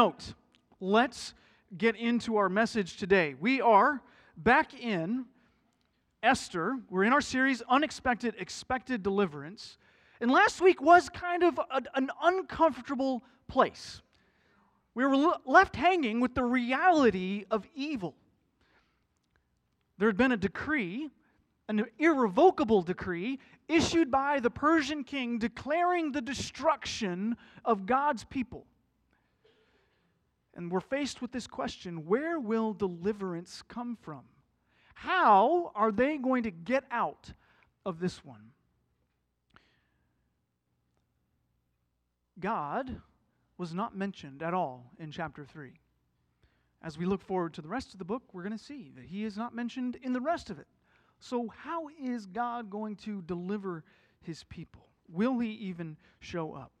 note, let's get into our message today. We are back in Esther. We're in our series, Unexpected, Expected Deliverance. And last week was kind of a, an uncomfortable place. We were left hanging with the reality of evil. There had been a decree, an irrevocable decree, issued by the Persian king declaring the destruction of God's people. And we're faced with this question where will deliverance come from? How are they going to get out of this one? God was not mentioned at all in chapter 3. As we look forward to the rest of the book, we're going to see that he is not mentioned in the rest of it. So, how is God going to deliver his people? Will he even show up?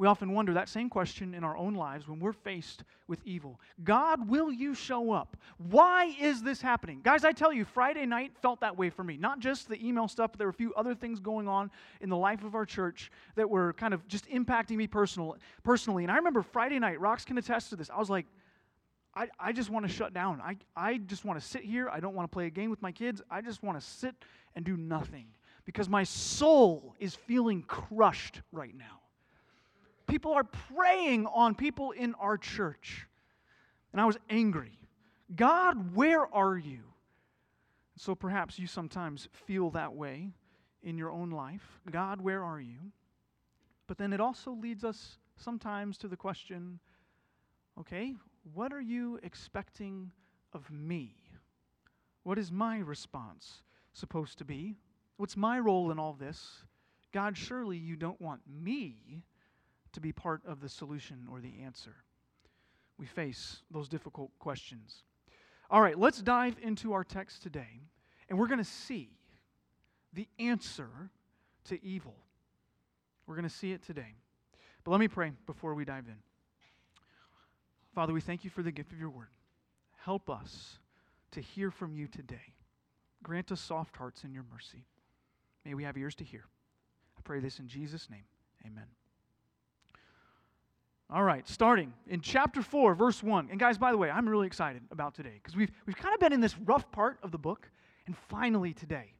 We often wonder that same question in our own lives when we're faced with evil. God, will you show up? Why is this happening? Guys, I tell you, Friday night felt that way for me. Not just the email stuff, but there were a few other things going on in the life of our church that were kind of just impacting me personal, personally. And I remember Friday night, Rox can attest to this. I was like, I, I just want to shut down. I, I just want to sit here. I don't want to play a game with my kids. I just want to sit and do nothing because my soul is feeling crushed right now people are preying on people in our church. And I was angry. God, where are you? So perhaps you sometimes feel that way in your own life. God, where are you? But then it also leads us sometimes to the question okay, what are you expecting of me? What is my response supposed to be? What's my role in all this? God, surely you don't want me to be part of the solution or the answer. We face those difficult questions. All right, let's dive into our text today, and we're going to see the answer to evil. We're going to see it today. But let me pray before we dive in. Father, we thank you for the gift of your word. Help us to hear from you today. Grant us soft hearts in your mercy. May we have ears to hear. I pray this in Jesus' name. Amen. All right, starting in chapter 4, verse 1. And guys, by the way, I'm really excited about today because we've, we've kind of been in this rough part of the book, and finally today,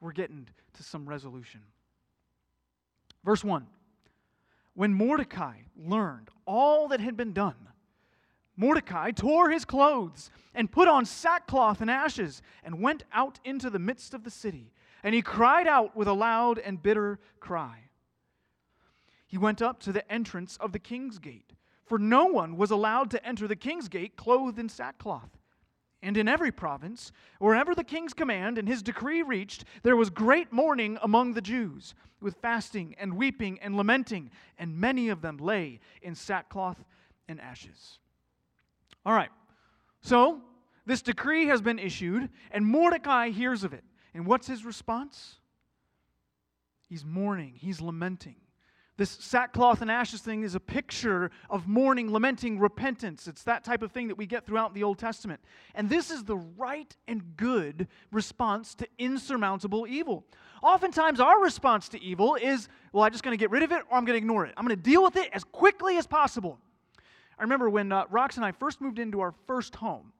we're getting to some resolution. Verse 1 When Mordecai learned all that had been done, Mordecai tore his clothes and put on sackcloth and ashes and went out into the midst of the city. And he cried out with a loud and bitter cry he went up to the entrance of the king's gate, for no one was allowed to enter the king's gate clothed in sackcloth. And in every province, wherever the king's command and his decree reached, there was great mourning among the Jews, with fasting and weeping and lamenting, and many of them lay in sackcloth and ashes. All right, so this decree has been issued, and Mordecai hears of it. And what's his response? He's mourning, he's lamenting. This sackcloth and ashes thing is a picture of mourning, lamenting, repentance. It's that type of thing that we get throughout the Old Testament. And this is the right and good response to insurmountable evil. Oftentimes, our response to evil is, well, I'm just going to get rid of it or I'm going to ignore it. I'm going to deal with it as quickly as possible. I remember when uh, Rox and I first moved into our first home,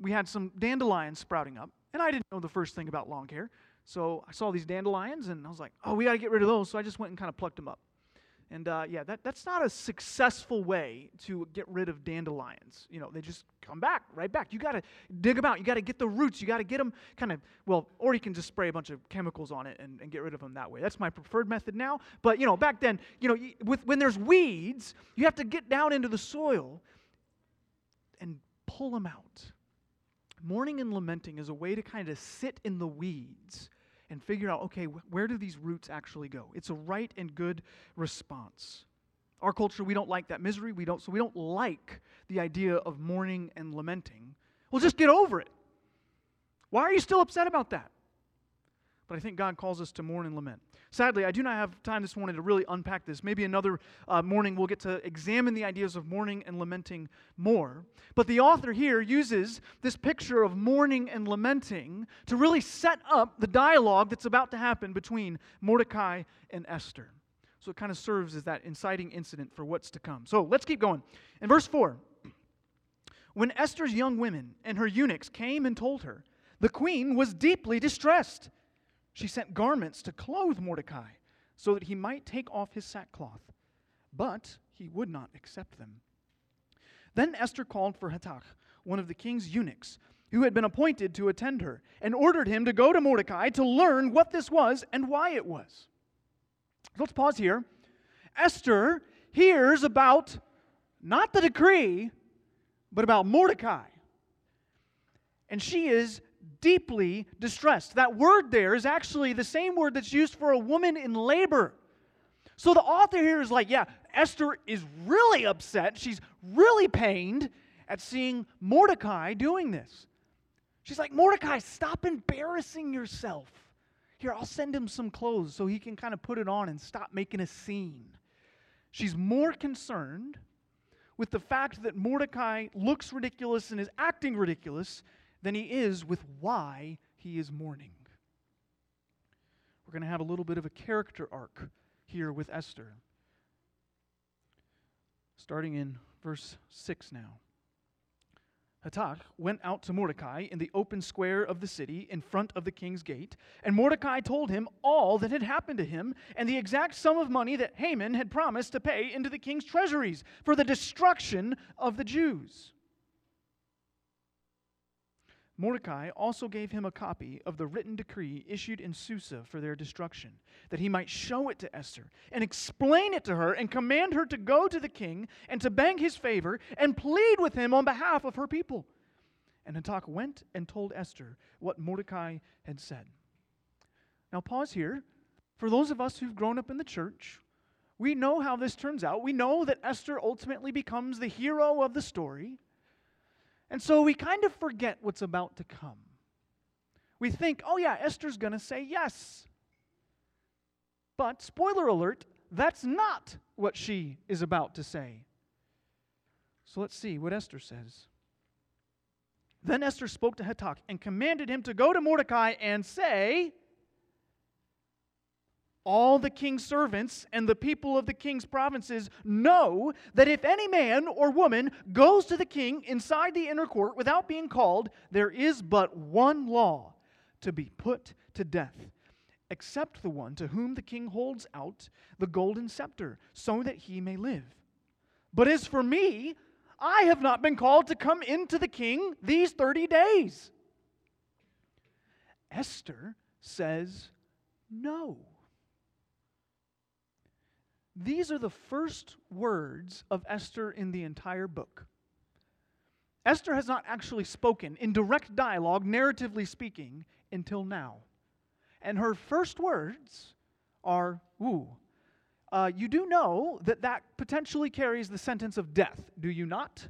we had some dandelions sprouting up, and I didn't know the first thing about lawn care. So I saw these dandelions, and I was like, oh, we got to get rid of those. So I just went and kind of plucked them up. And uh, yeah, that, that's not a successful way to get rid of dandelions. You know, they just come back, right back. You got to dig them out. You got to get the roots. You got to get them kind of, well, or you can just spray a bunch of chemicals on it and, and get rid of them that way. That's my preferred method now. But, you know, back then, you know, with, when there's weeds, you have to get down into the soil and pull them out. Mourning and lamenting is a way to kind of sit in the weeds and figure out okay, where do these roots actually go? It's a right and good response. Our culture, we don't like that misery. We don't, so we don't like the idea of mourning and lamenting. Well, just get over it. Why are you still upset about that? But I think God calls us to mourn and lament. Sadly, I do not have time this morning to really unpack this. Maybe another uh, morning we'll get to examine the ideas of mourning and lamenting more. But the author here uses this picture of mourning and lamenting to really set up the dialogue that's about to happen between Mordecai and Esther. So it kind of serves as that inciting incident for what's to come. So let's keep going. In verse 4, when Esther's young women and her eunuchs came and told her, the queen was deeply distressed. She sent garments to clothe Mordecai so that he might take off his sackcloth, but he would not accept them. Then Esther called for Hatach, one of the king's eunuchs, who had been appointed to attend her, and ordered him to go to Mordecai to learn what this was and why it was. So Let's pause here. Esther hears about not the decree, but about Mordecai. And she is deeply distressed. That word there is actually the same word that's used for a woman in labor. So the author here is like, yeah, Esther is really upset. She's really pained at seeing Mordecai doing this. She's like, Mordecai, stop embarrassing yourself. Here, I'll send him some clothes so he can kind of put it on and stop making a scene. She's more concerned with the fact that Mordecai looks ridiculous and is acting ridiculous than he is with why he is mourning. We're going to have a little bit of a character arc here with Esther. Starting in verse 6 now. Hatach went out to Mordecai in the open square of the city in front of the king's gate, and Mordecai told him all that had happened to him and the exact sum of money that Haman had promised to pay into the king's treasuries for the destruction of the Jews. Mordecai also gave him a copy of the written decree issued in Susa for their destruction, that he might show it to Esther and explain it to her and command her to go to the king and to beg his favor and plead with him on behalf of her people. And Hatach went and told Esther what Mordecai had said. Now, pause here. For those of us who've grown up in the church, we know how this turns out. We know that Esther ultimately becomes the hero of the story. And so we kind of forget what's about to come. We think, oh, yeah, Esther's going to say yes. But, spoiler alert, that's not what she is about to say. So let's see what Esther says. Then Esther spoke to Hatach and commanded him to go to Mordecai and say, all the king's servants and the people of the king's provinces know that if any man or woman goes to the king inside the inner court without being called, there is but one law to be put to death, except the one to whom the king holds out the golden scepter, so that he may live. But as for me, I have not been called to come into the king these 30 days. Esther says no. These are the first words of Esther in the entire book. Esther has not actually spoken in direct dialogue, narratively speaking, until now. And her first words are, Ooh. Uh, you do know that that potentially carries the sentence of death, do you not?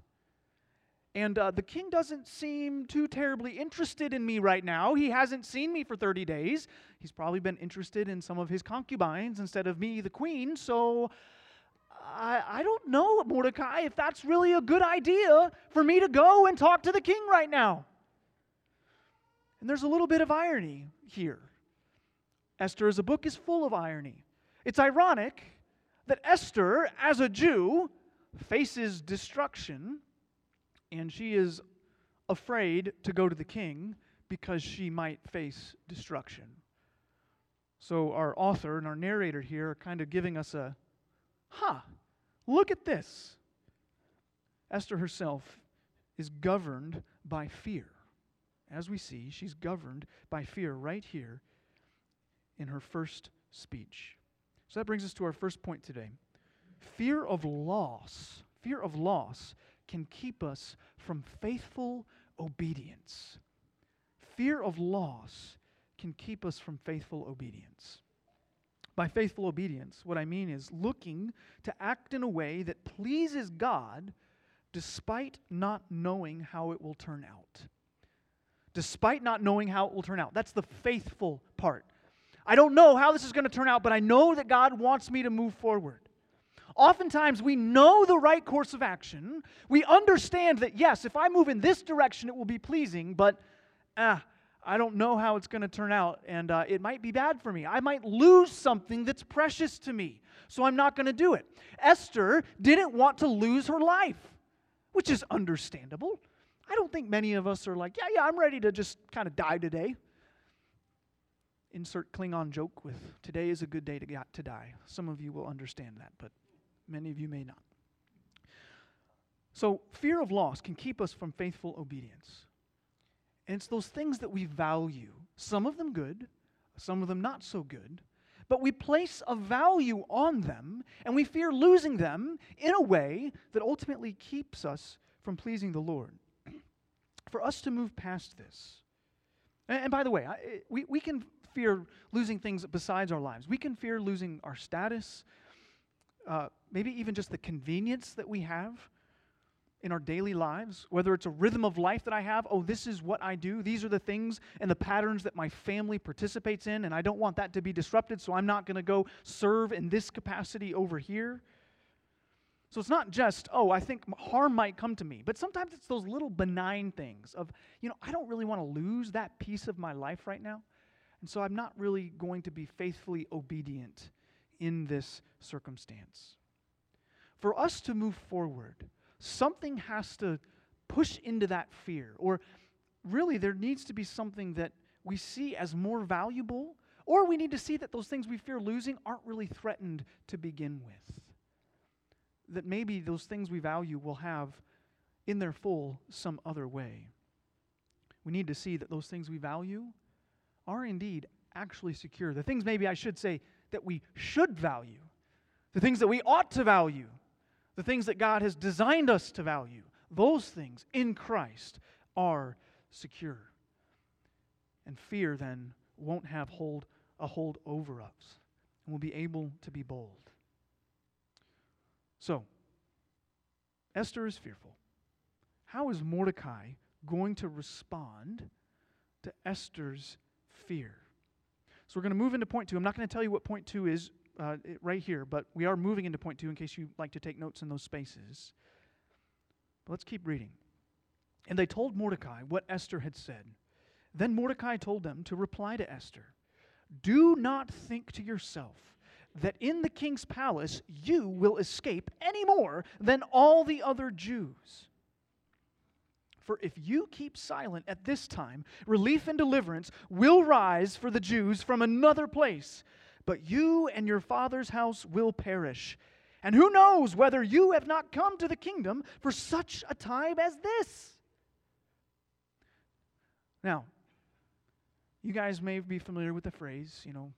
And uh, the king doesn't seem too terribly interested in me right now. He hasn't seen me for 30 days. He's probably been interested in some of his concubines instead of me, the queen. So I, I don't know, Mordecai, if that's really a good idea for me to go and talk to the king right now. And there's a little bit of irony here. Esther as a book is full of irony. It's ironic that Esther, as a Jew, faces destruction and she is afraid to go to the king because she might face destruction. So, our author and our narrator here are kind of giving us a, huh, look at this. Esther herself is governed by fear. As we see, she's governed by fear right here in her first speech. So that brings us to our first point today. Fear of loss, fear of loss can keep us from faithful obedience. Fear of loss can keep us from faithful obedience. By faithful obedience, what I mean is looking to act in a way that pleases God despite not knowing how it will turn out. Despite not knowing how it will turn out. That's the faithful part. I don't know how this is going to turn out, but I know that God wants me to move forward. Oftentimes, we know the right course of action. We understand that, yes, if I move in this direction, it will be pleasing, but ah, I don't know how it's going to turn out, and uh, it might be bad for me. I might lose something that's precious to me. so I'm not going to do it. Esther didn't want to lose her life, which is understandable. I don't think many of us are like, yeah, yeah, I'm ready to just kind of die today. Insert Klingon joke with today is a good day to, to die. Some of you will understand that, but many of you may not. So, fear of loss can keep us from faithful obedience. And it's those things that we value, some of them good, some of them not so good, but we place a value on them and we fear losing them in a way that ultimately keeps us from pleasing the Lord. For us to move past this, and, and by the way, I, we, we can fear losing things besides our lives. We can fear losing our status, uh, maybe even just the convenience that we have in our daily lives, whether it's a rhythm of life that I have, oh, this is what I do, these are the things and the patterns that my family participates in, and I don't want that to be disrupted, so I'm not going to go serve in this capacity over here. So it's not just, oh, I think harm might come to me, but sometimes it's those little benign things of, you know, I don't really want to lose that piece of my life right now, and so I'm not really going to be faithfully obedient in this circumstance. For us to move forward, something has to push into that fear. Or really, there needs to be something that we see as more valuable, or we need to see that those things we fear losing aren't really threatened to begin with. That maybe those things we value will have in their full some other way. We need to see that those things we value are indeed actually secure. The things, maybe I should say, that we should value, the things that we ought to value, the things that God has designed us to value, those things in Christ are secure. And fear then won't have hold a hold over us and we'll be able to be bold. So, Esther is fearful. How is Mordecai going to respond to Esther's fear? So, we're going to move into point two. I'm not going to tell you what point two is uh, right here, but we are moving into point two in case you like to take notes in those spaces. But let's keep reading. And they told Mordecai what Esther had said. Then Mordecai told them to reply to Esther Do not think to yourself that in the king's palace you will escape any more than all the other Jews. For if you keep silent at this time, relief and deliverance will rise for the Jews from another place but you and your father's house will perish. And who knows whether you have not come to the kingdom for such a time as this? Now, you guys may be familiar with the phrase, you know,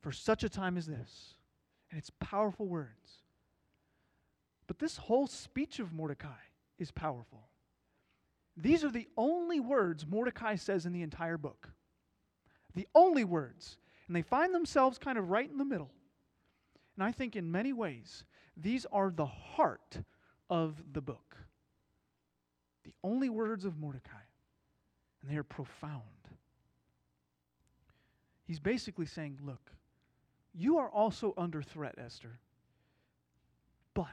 for such a time as this. And it's powerful words. But this whole speech of Mordecai is powerful. These are the only words Mordecai says in the entire book. The only words and they find themselves kind of right in the middle. And I think in many ways, these are the heart of the book. The only words of Mordecai, and they are profound. He's basically saying, Look, you are also under threat, Esther, but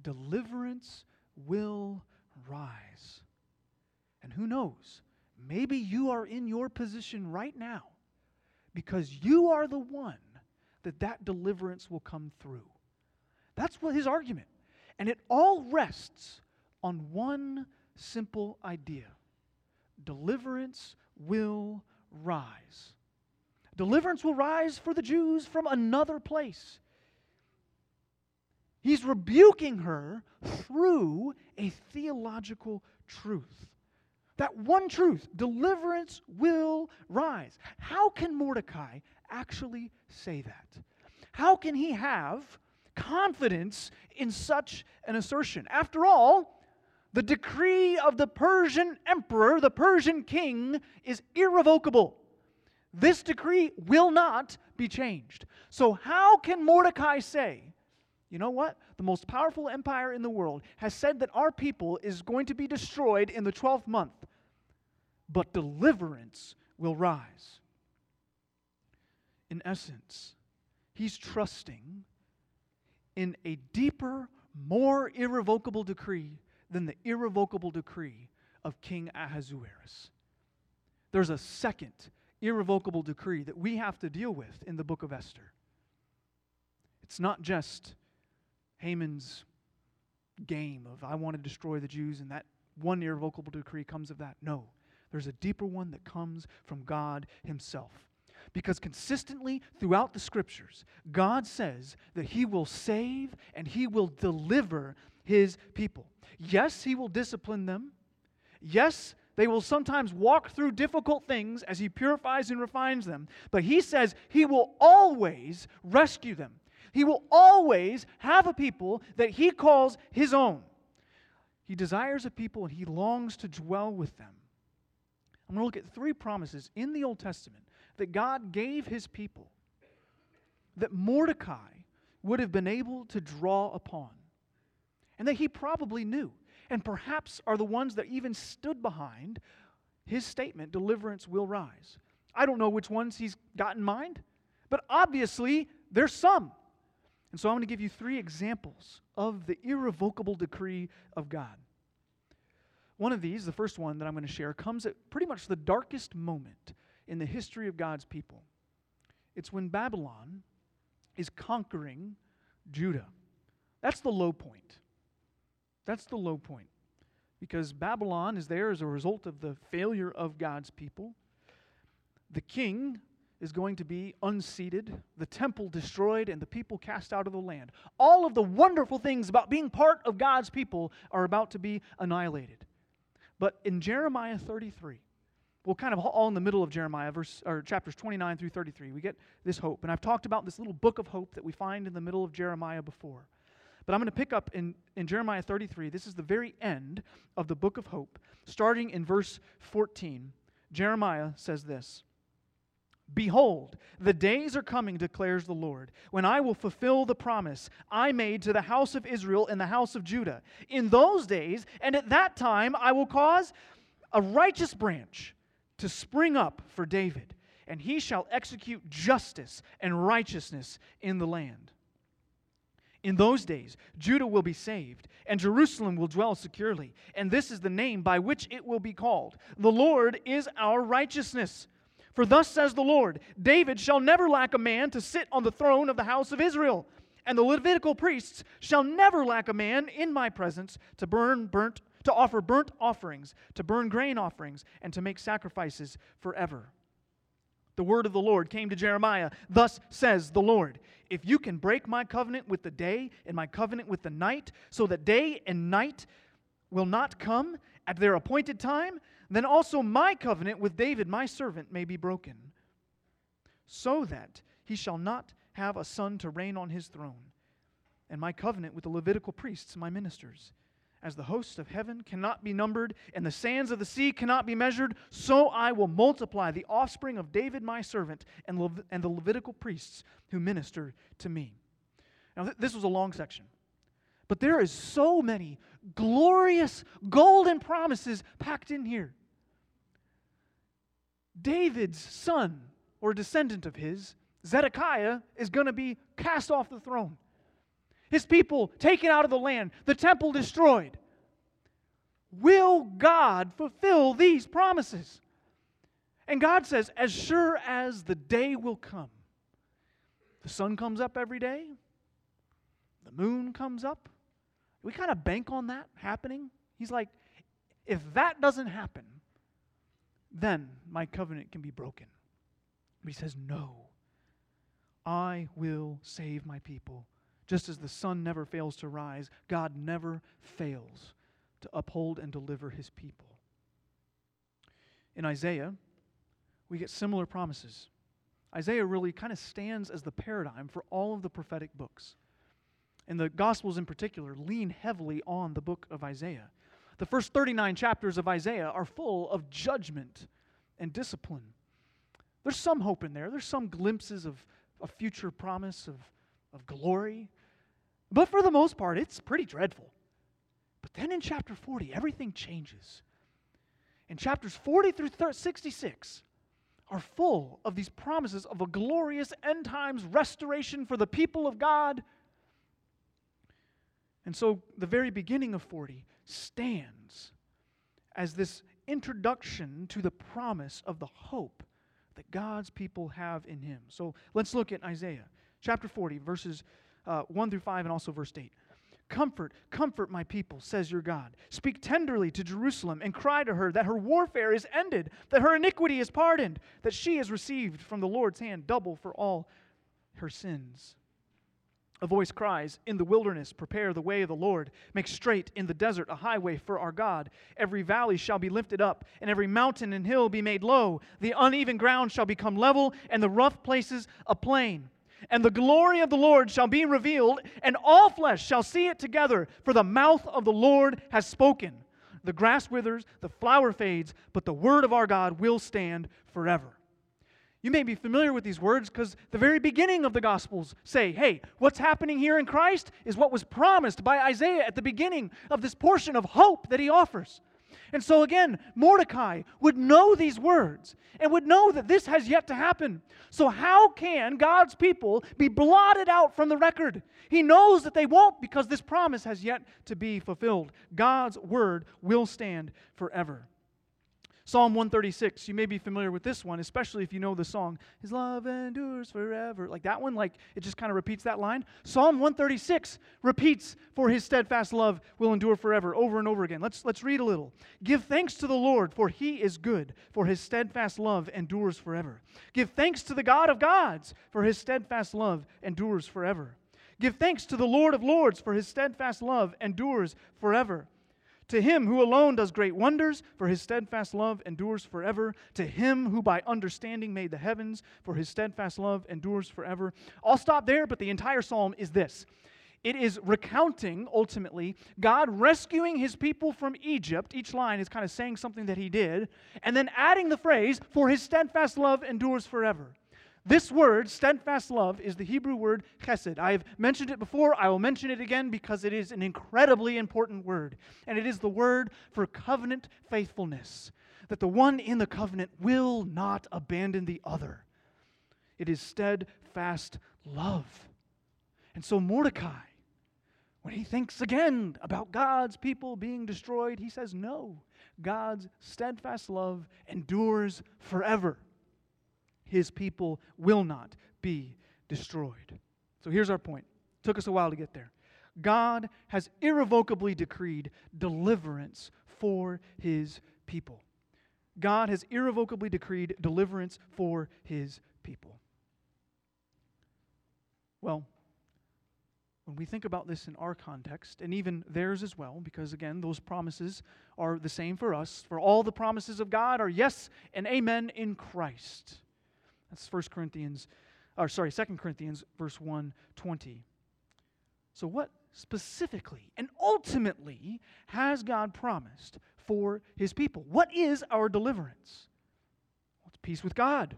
deliverance will rise. And who knows? Maybe you are in your position right now because you are the one that that deliverance will come through. That's what his argument. And it all rests on one simple idea deliverance will rise. Deliverance will rise for the Jews from another place. He's rebuking her through a theological truth. That one truth, deliverance will rise. How can Mordecai actually say that? How can he have confidence in such an assertion? After all, the decree of the Persian emperor, the Persian king, is irrevocable. This decree will not be changed. So, how can Mordecai say, you know what? The most powerful empire in the world has said that our people is going to be destroyed in the 12th month, but deliverance will rise. In essence, he's trusting in a deeper, more irrevocable decree than the irrevocable decree of King Ahasuerus. There's a second irrevocable decree that we have to deal with in the book of Esther. It's not just Haman's game of, I want to destroy the Jews, and that one irrevocable decree comes of that. No, there's a deeper one that comes from God Himself. Because consistently throughout the scriptures, God says that He will save and He will deliver His people. Yes, He will discipline them. Yes, they will sometimes walk through difficult things as He purifies and refines them. But He says He will always rescue them. He will always have a people that He calls His own. He desires a people and He longs to dwell with them. I'm going to look at three promises in the Old Testament that God gave His people that Mordecai would have been able to draw upon and that he probably knew and perhaps are the ones that even stood behind his statement deliverance will rise. I don't know which ones he's got in mind, but obviously there's some. And so I'm going to give you three examples of the irrevocable decree of God. One of these, the first one that I'm going to share, comes at pretty much the darkest moment in the history of God's people. It's when Babylon is conquering Judah. That's the low point. That's the low point. Because Babylon is there as a result of the failure of God's people. The king is going to be unseated, the temple destroyed, and the people cast out of the land. All of the wonderful things about being part of God's people are about to be annihilated. But in Jeremiah 33, well, kind of all in the middle of Jeremiah, verse or chapters 29 through 33, we get this hope. And I've talked about this little book of hope that we find in the middle of Jeremiah before. But I'm going to pick up in, in Jeremiah 33. This is the very end of the book of hope. Starting in verse 14, Jeremiah says this Behold, the days are coming, declares the Lord, when I will fulfill the promise I made to the house of Israel and the house of Judah. In those days, and at that time, I will cause a righteous branch to spring up for David, and he shall execute justice and righteousness in the land. In those days, Judah will be saved, and Jerusalem will dwell securely. And this is the name by which it will be called The Lord is our righteousness. For thus says the Lord David shall never lack a man to sit on the throne of the house of Israel, and the Levitical priests shall never lack a man in my presence to burn burnt to offer burnt offerings, to burn grain offerings, and to make sacrifices forever. The word of the Lord came to Jeremiah. Thus says the Lord If you can break my covenant with the day and my covenant with the night, so that day and night will not come at their appointed time, then also my covenant with David, my servant, may be broken, so that he shall not have a son to reign on his throne, and my covenant with the Levitical priests, my ministers as the hosts of heaven cannot be numbered and the sands of the sea cannot be measured, so I will multiply the offspring of David my servant and, Le- and the Levitical priests who minister to me. Now, th- this was a long section, but there is so many glorious golden promises packed in here. David's son or descendant of his, Zedekiah, is going to be cast off the throne his people taken out of the land, the temple destroyed. Will God fulfill these promises? And God says, as sure as the day will come, the sun comes up every day, the moon comes up. We kind of bank on that happening. He's like, if that doesn't happen, then my covenant can be broken. But he says, no, I will save my people just as the sun never fails to rise, God never fails to uphold and deliver his people. In Isaiah, we get similar promises. Isaiah really kind of stands as the paradigm for all of the prophetic books. And the Gospels in particular lean heavily on the book of Isaiah. The first 39 chapters of Isaiah are full of judgment and discipline. There's some hope in there, there's some glimpses of a future promise of, of glory. But for the most part, it's pretty dreadful. But then in chapter 40, everything changes. And chapters 40 through 66 are full of these promises of a glorious end times restoration for the people of God. And so the very beginning of 40 stands as this introduction to the promise of the hope that God's people have in Him. So let's look at Isaiah chapter 40, verses uh, 1 through 5 and also verse 8. Comfort, comfort my people, says your God. Speak tenderly to Jerusalem and cry to her that her warfare is ended, that her iniquity is pardoned, that she has received from the Lord's hand double for all her sins. A voice cries, In the wilderness, prepare the way of the Lord. Make straight in the desert a highway for our God. Every valley shall be lifted up, and every mountain and hill be made low. The uneven ground shall become level, and the rough places a plain. And the glory of the Lord shall be revealed, and all flesh shall see it together, for the mouth of the Lord has spoken. The grass withers, the flower fades, but the word of our God will stand forever. You may be familiar with these words because the very beginning of the Gospels say, hey, what's happening here in Christ is what was promised by Isaiah at the beginning of this portion of hope that he offers. And so again, Mordecai would know these words and would know that this has yet to happen. So, how can God's people be blotted out from the record? He knows that they won't because this promise has yet to be fulfilled. God's word will stand forever. Psalm 136, you may be familiar with this one, especially if you know the song, His love endures forever. Like that one, like it just kind of repeats that line. Psalm 136 repeats, For his steadfast love will endure forever, over and over again. Let's, let's read a little. Give thanks to the Lord, for he is good, for his steadfast love endures forever. Give thanks to the God of gods, for his steadfast love endures forever. Give thanks to the Lord of lords, for his steadfast love endures forever. To him who alone does great wonders, for his steadfast love endures forever. To him who by understanding made the heavens, for his steadfast love endures forever. I'll stop there, but the entire psalm is this. It is recounting, ultimately, God rescuing his people from Egypt. Each line is kind of saying something that he did, and then adding the phrase, for his steadfast love endures forever. This word, steadfast love, is the Hebrew word chesed. I've mentioned it before. I will mention it again because it is an incredibly important word. And it is the word for covenant faithfulness, that the one in the covenant will not abandon the other. It is steadfast love. And so Mordecai, when he thinks again about God's people being destroyed, he says, No, God's steadfast love endures forever his people will not be destroyed. So here's our point. Took us a while to get there. God has irrevocably decreed deliverance for his people. God has irrevocably decreed deliverance for his people. Well, when we think about this in our context, and even theirs as well, because again, those promises are the same for us, for all the promises of God are yes and amen in Christ. That's 1 Corinthians, or sorry, 2 Corinthians verse 1 20. So, what specifically and ultimately has God promised for his people? What is our deliverance? Well, it's peace with God,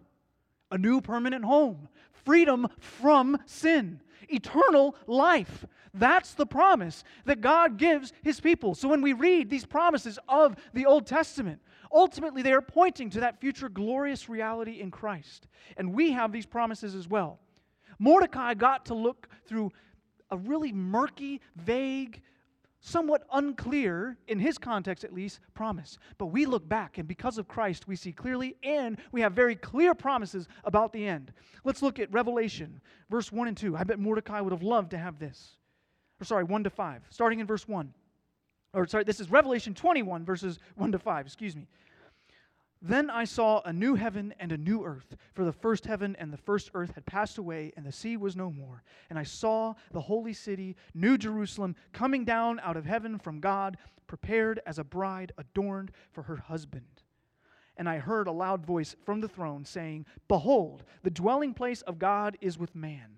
a new permanent home, freedom from sin, eternal life. That's the promise that God gives his people. So when we read these promises of the Old Testament, Ultimately, they are pointing to that future glorious reality in Christ. And we have these promises as well. Mordecai got to look through a really murky, vague, somewhat unclear, in his context at least, promise. But we look back, and because of Christ, we see clearly, and we have very clear promises about the end. Let's look at Revelation, verse 1 and 2. I bet Mordecai would have loved to have this. Or sorry, 1 to 5. Starting in verse 1 or sorry, this is Revelation 21, verses 1 to 5, excuse me. Then I saw a new heaven and a new earth, for the first heaven and the first earth had passed away, and the sea was no more. And I saw the holy city, New Jerusalem, coming down out of heaven from God, prepared as a bride adorned for her husband. And I heard a loud voice from the throne saying, Behold, the dwelling place of God is with man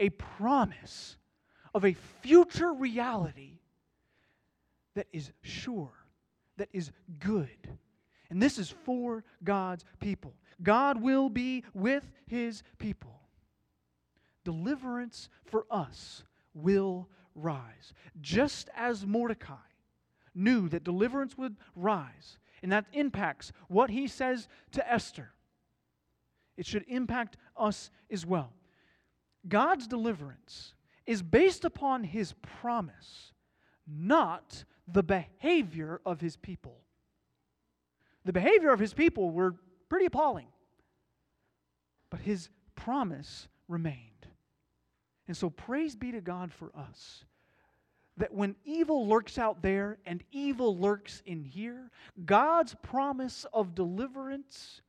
a promise of a future reality that is sure, that is good. And this is for God's people. God will be with his people. Deliverance for us will rise. Just as Mordecai knew that deliverance would rise, and that impacts what he says to Esther, it should impact us as well. God's deliverance is based upon his promise, not the behavior of his people. The behavior of his people were pretty appalling, but his promise remained. And so, praise be to God for us that when evil lurks out there and evil lurks in here, God's promise of deliverance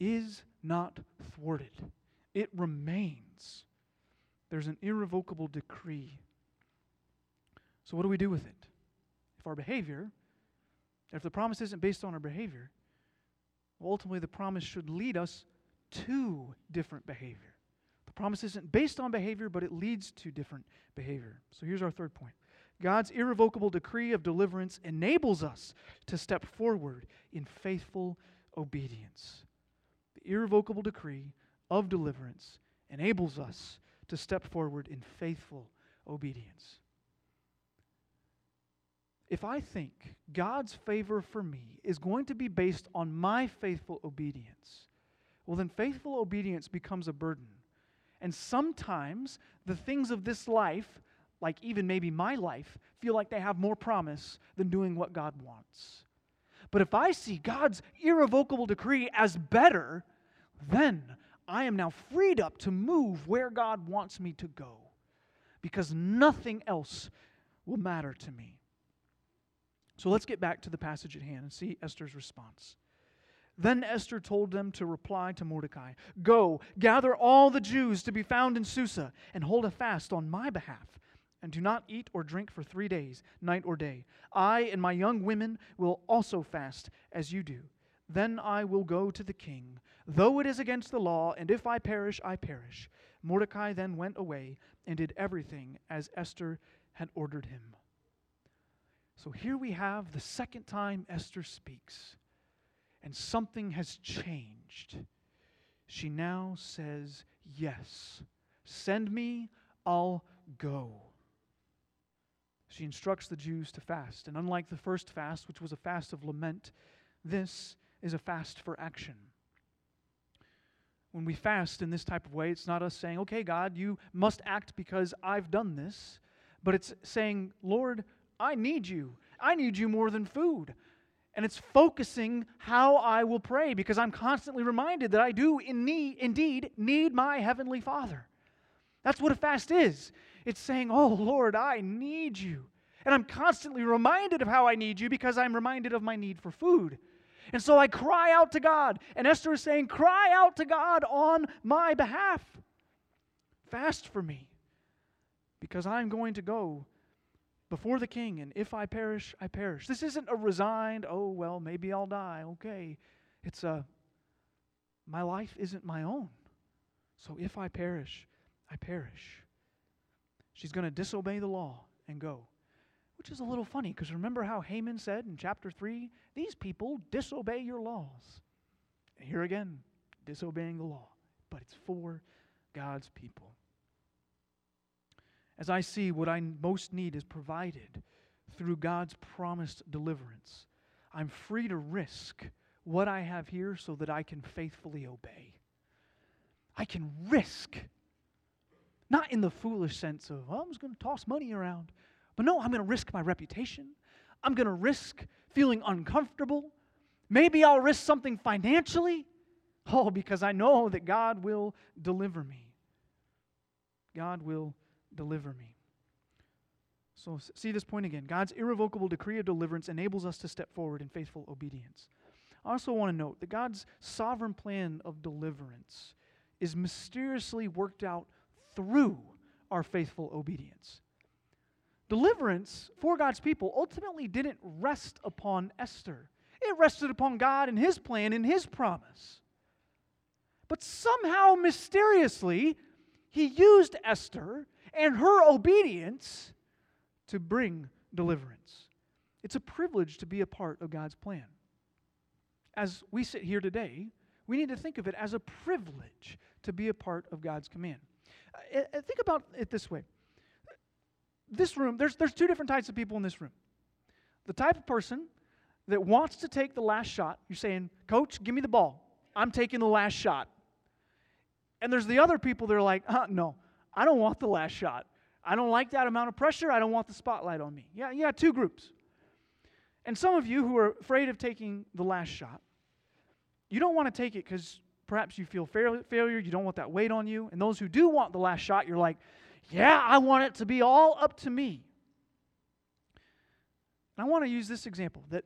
is not thwarted, it remains. There's an irrevocable decree. So, what do we do with it? If our behavior, if the promise isn't based on our behavior, ultimately the promise should lead us to different behavior. The promise isn't based on behavior, but it leads to different behavior. So here's our third point God's irrevocable decree of deliverance enables us to step forward in faithful obedience. The irrevocable decree of deliverance enables us to step forward in faithful obedience. If I think God's favor for me is going to be based on my faithful obedience, well, then faithful obedience becomes a burden. And sometimes the things of this life, like even maybe my life, feel like they have more promise than doing what God wants. But if I see God's irrevocable decree as better, then I am now freed up to move where God wants me to go because nothing else will matter to me. So let's get back to the passage at hand and see Esther's response. Then Esther told them to reply to Mordecai Go, gather all the Jews to be found in Susa, and hold a fast on my behalf, and do not eat or drink for three days, night or day. I and my young women will also fast as you do. Then I will go to the king, though it is against the law, and if I perish, I perish. Mordecai then went away and did everything as Esther had ordered him. So here we have the second time Esther speaks and something has changed. She now says, Yes, send me, I'll go. She instructs the Jews to fast. And unlike the first fast, which was a fast of lament, this is a fast for action. When we fast in this type of way, it's not us saying, okay, God, you must act because I've done this, but it's saying, Lord, I need you. I need you more than food. And it's focusing how I will pray because I'm constantly reminded that I do in need, indeed need my Heavenly Father. That's what a fast is. It's saying, Oh Lord, I need you. And I'm constantly reminded of how I need you because I'm reminded of my need for food. And so I cry out to God. And Esther is saying, Cry out to God on my behalf. Fast for me because I'm going to go before the king, and if I perish, I perish. This isn't a resigned, oh, well, maybe I'll die. Okay. It's a, my life isn't my own. So if I perish, I perish. She's going to disobey the law and go. Which is a little funny because remember how Haman said in chapter 3 these people disobey your laws. And here again, disobeying the law. But it's for God's people as I see what I most need is provided through God's promised deliverance, I'm free to risk what I have here so that I can faithfully obey. I can risk, not in the foolish sense of, well, I'm just going to toss money around, but no, I'm going to risk my reputation. I'm going to risk feeling uncomfortable. Maybe I'll risk something financially. Oh, because I know that God will deliver me. God will deliver me. So, see this point again. God's irrevocable decree of deliverance enables us to step forward in faithful obedience. I also want to note that God's sovereign plan of deliverance is mysteriously worked out through our faithful obedience. Deliverance for God's people ultimately didn't rest upon Esther, it rested upon God and His plan and His promise. But somehow, mysteriously, He used Esther and her obedience to bring deliverance. It's a privilege to be a part of God's plan. As we sit here today, we need to think of it as a privilege to be a part of God's command. Uh, uh, think about it this way this room, there's, there's two different types of people in this room. The type of person that wants to take the last shot, you're saying, Coach, give me the ball. I'm taking the last shot. And there's the other people that are like, uh, no, I don't want the last shot. I don't like that amount of pressure. I don't want the spotlight on me. Yeah, yeah, two groups. And some of you who are afraid of taking the last shot, you don't want to take it because perhaps you feel failure, you don't want that weight on you. And those who do want the last shot, you're like, yeah, I want it to be all up to me. And I want to use this example that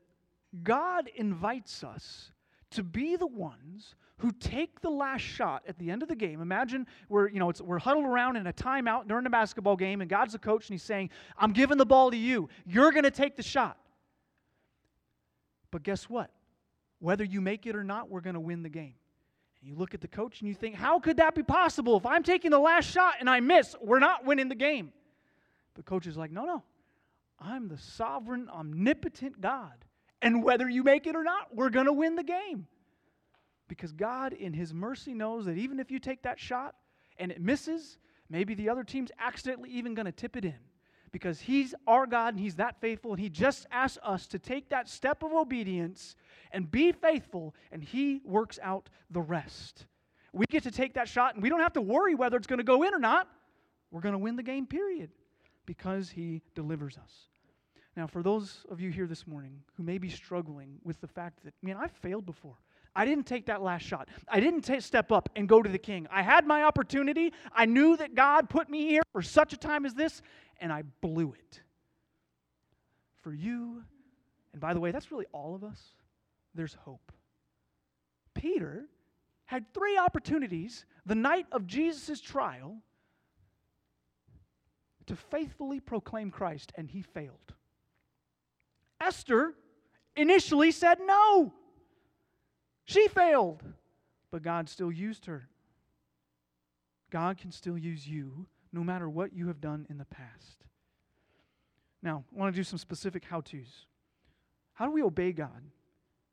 God invites us to be the ones who take the last shot at the end of the game. Imagine we're, you know, we're huddled around in a timeout during a basketball game, and God's the coach, and He's saying, I'm giving the ball to you. You're going to take the shot. But guess what? Whether you make it or not, we're going to win the game. You look at the coach and you think, how could that be possible? If I'm taking the last shot and I miss, we're not winning the game. The coach is like, no, no. I'm the sovereign, omnipotent God. And whether you make it or not, we're going to win the game. Because God, in His mercy, knows that even if you take that shot and it misses, maybe the other team's accidentally even going to tip it in because He's our God and He's that faithful, and He just asks us to take that step of obedience and be faithful, and He works out the rest. We get to take that shot, and we don't have to worry whether it's going to go in or not. We're going to win the game, period, because He delivers us. Now, for those of you here this morning who may be struggling with the fact that, man, I've failed before. I didn't take that last shot. I didn't t- step up and go to the king. I had my opportunity. I knew that God put me here for such a time as this, and I blew it. For you, and by the way, that's really all of us, there's hope. Peter had three opportunities the night of Jesus' trial to faithfully proclaim Christ, and he failed. Esther initially said no. She failed, but God still used her. God can still use you no matter what you have done in the past. Now, I want to do some specific how to's. How do we obey God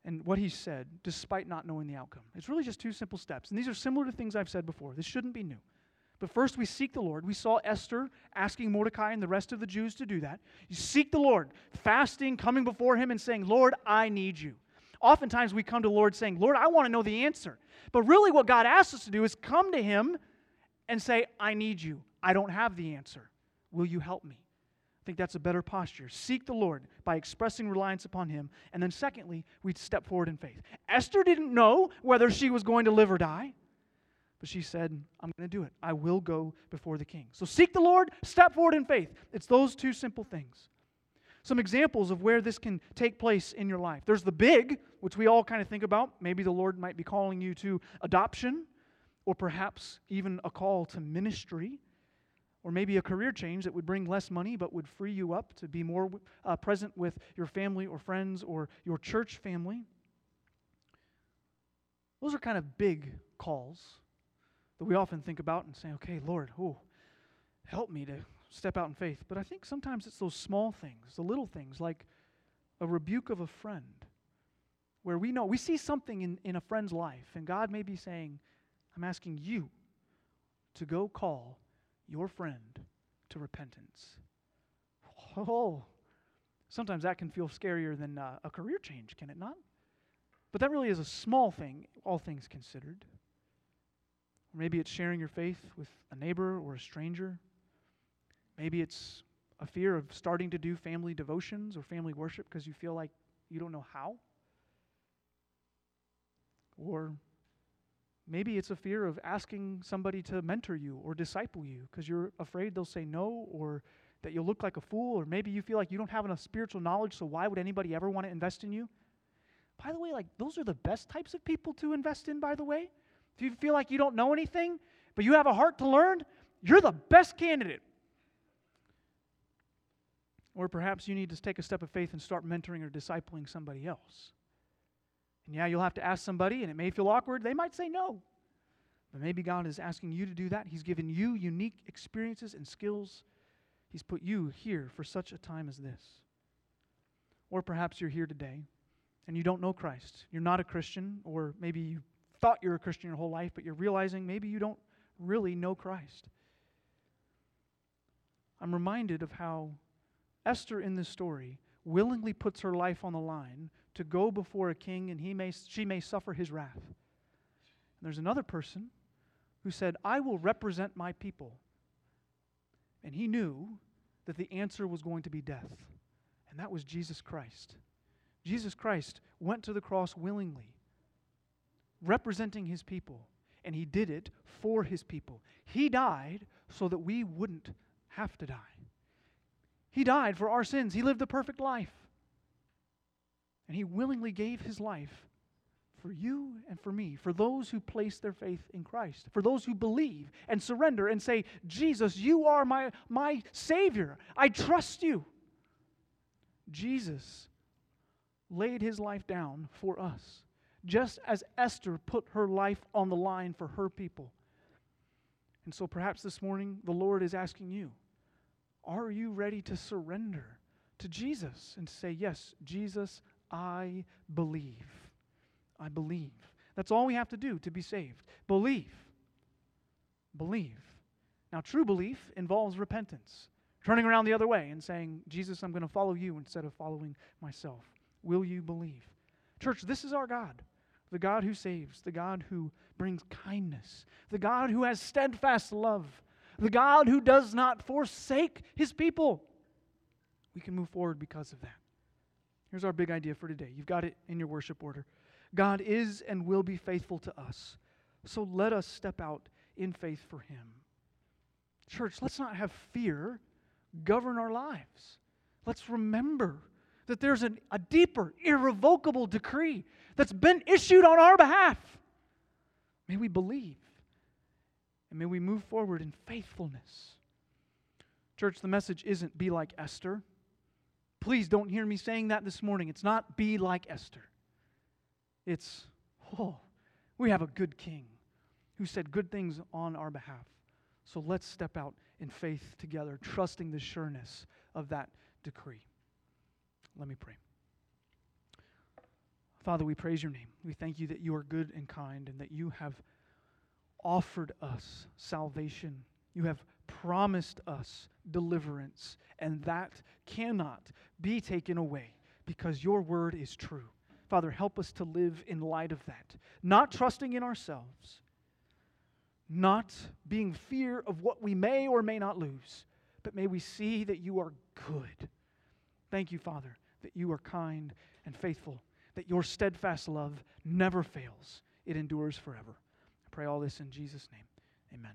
and what He said despite not knowing the outcome? It's really just two simple steps. And these are similar to things I've said before. This shouldn't be new. But first, we seek the Lord. We saw Esther asking Mordecai and the rest of the Jews to do that. You seek the Lord, fasting, coming before Him, and saying, Lord, I need you. Oftentimes, we come to the Lord saying, Lord, I want to know the answer. But really, what God asks us to do is come to Him and say, I need you. I don't have the answer. Will you help me? I think that's a better posture. Seek the Lord by expressing reliance upon Him. And then, secondly, we step forward in faith. Esther didn't know whether she was going to live or die, but she said, I'm going to do it. I will go before the king. So seek the Lord, step forward in faith. It's those two simple things. Some examples of where this can take place in your life. There's the big, which we all kind of think about. Maybe the Lord might be calling you to adoption, or perhaps even a call to ministry or maybe a career change that would bring less money but would free you up to be more uh, present with your family or friends or your church family. Those are kind of big calls that we often think about and say, okay, Lord, oh, help me to step out in faith. But I think sometimes it's those small things, the little things, like a rebuke of a friend, where we know, we see something in, in a friend's life, and God may be saying, I'm asking you to go call your friend to repentance. Oh, sometimes that can feel scarier than uh, a career change, can it not? But that really is a small thing, all things considered. Or maybe it's sharing your faith with a neighbor or a stranger. Maybe it's a fear of starting to do family devotions or family worship because you feel like you don't know how. Or Maybe it's a fear of asking somebody to mentor you or disciple you because you're afraid they'll say no or that you'll look like a fool, or maybe you feel like you don't have enough spiritual knowledge, so why would anybody ever want to invest in you? By the way, like those are the best types of people to invest in, by the way. If you feel like you don't know anything, but you have a heart to learn, you're the best candidate. Or perhaps you need to take a step of faith and start mentoring or discipling somebody else. And yeah, you'll have to ask somebody, and it may feel awkward. They might say no. But maybe God is asking you to do that. He's given you unique experiences and skills. He's put you here for such a time as this. Or perhaps you're here today and you don't know Christ. You're not a Christian, or maybe you thought you were a Christian your whole life, but you're realizing maybe you don't really know Christ. I'm reminded of how Esther in this story willingly puts her life on the line to go before a king and he may, she may suffer his wrath. And there's another person who said, I will represent my people. And he knew that the answer was going to be death, and that was Jesus Christ. Jesus Christ went to the cross willingly, representing his people, and he did it for his people. He died so that we wouldn't have to die. He died for our sins, he lived a perfect life. And he willingly gave his life for you and for me, for those who place their faith in Christ, for those who believe and surrender and say, Jesus, you are my, my Savior. I trust you. Jesus laid his life down for us, just as Esther put her life on the line for her people. And so perhaps this morning the Lord is asking you, are you ready to surrender to Jesus and say, Yes, Jesus, I believe? I believe. That's all we have to do to be saved. Believe. Believe. Now, true belief involves repentance, turning around the other way and saying, Jesus, I'm going to follow you instead of following myself. Will you believe? Church, this is our God the God who saves, the God who brings kindness, the God who has steadfast love, the God who does not forsake his people. We can move forward because of that. Here's our big idea for today. You've got it in your worship order. God is and will be faithful to us. So let us step out in faith for Him. Church, let's not have fear govern our lives. Let's remember that there's an, a deeper, irrevocable decree that's been issued on our behalf. May we believe and may we move forward in faithfulness. Church, the message isn't be like Esther. Please don't hear me saying that this morning. It's not be like Esther. It's, oh, we have a good king who said good things on our behalf. So let's step out in faith together, trusting the sureness of that decree. Let me pray. Father, we praise your name. We thank you that you are good and kind and that you have offered us salvation. You have promised us deliverance, and that cannot be taken away because your word is true. Father, help us to live in light of that, not trusting in ourselves, not being fear of what we may or may not lose, but may we see that you are good. Thank you, Father, that you are kind and faithful, that your steadfast love never fails, it endures forever. I pray all this in Jesus' name. Amen.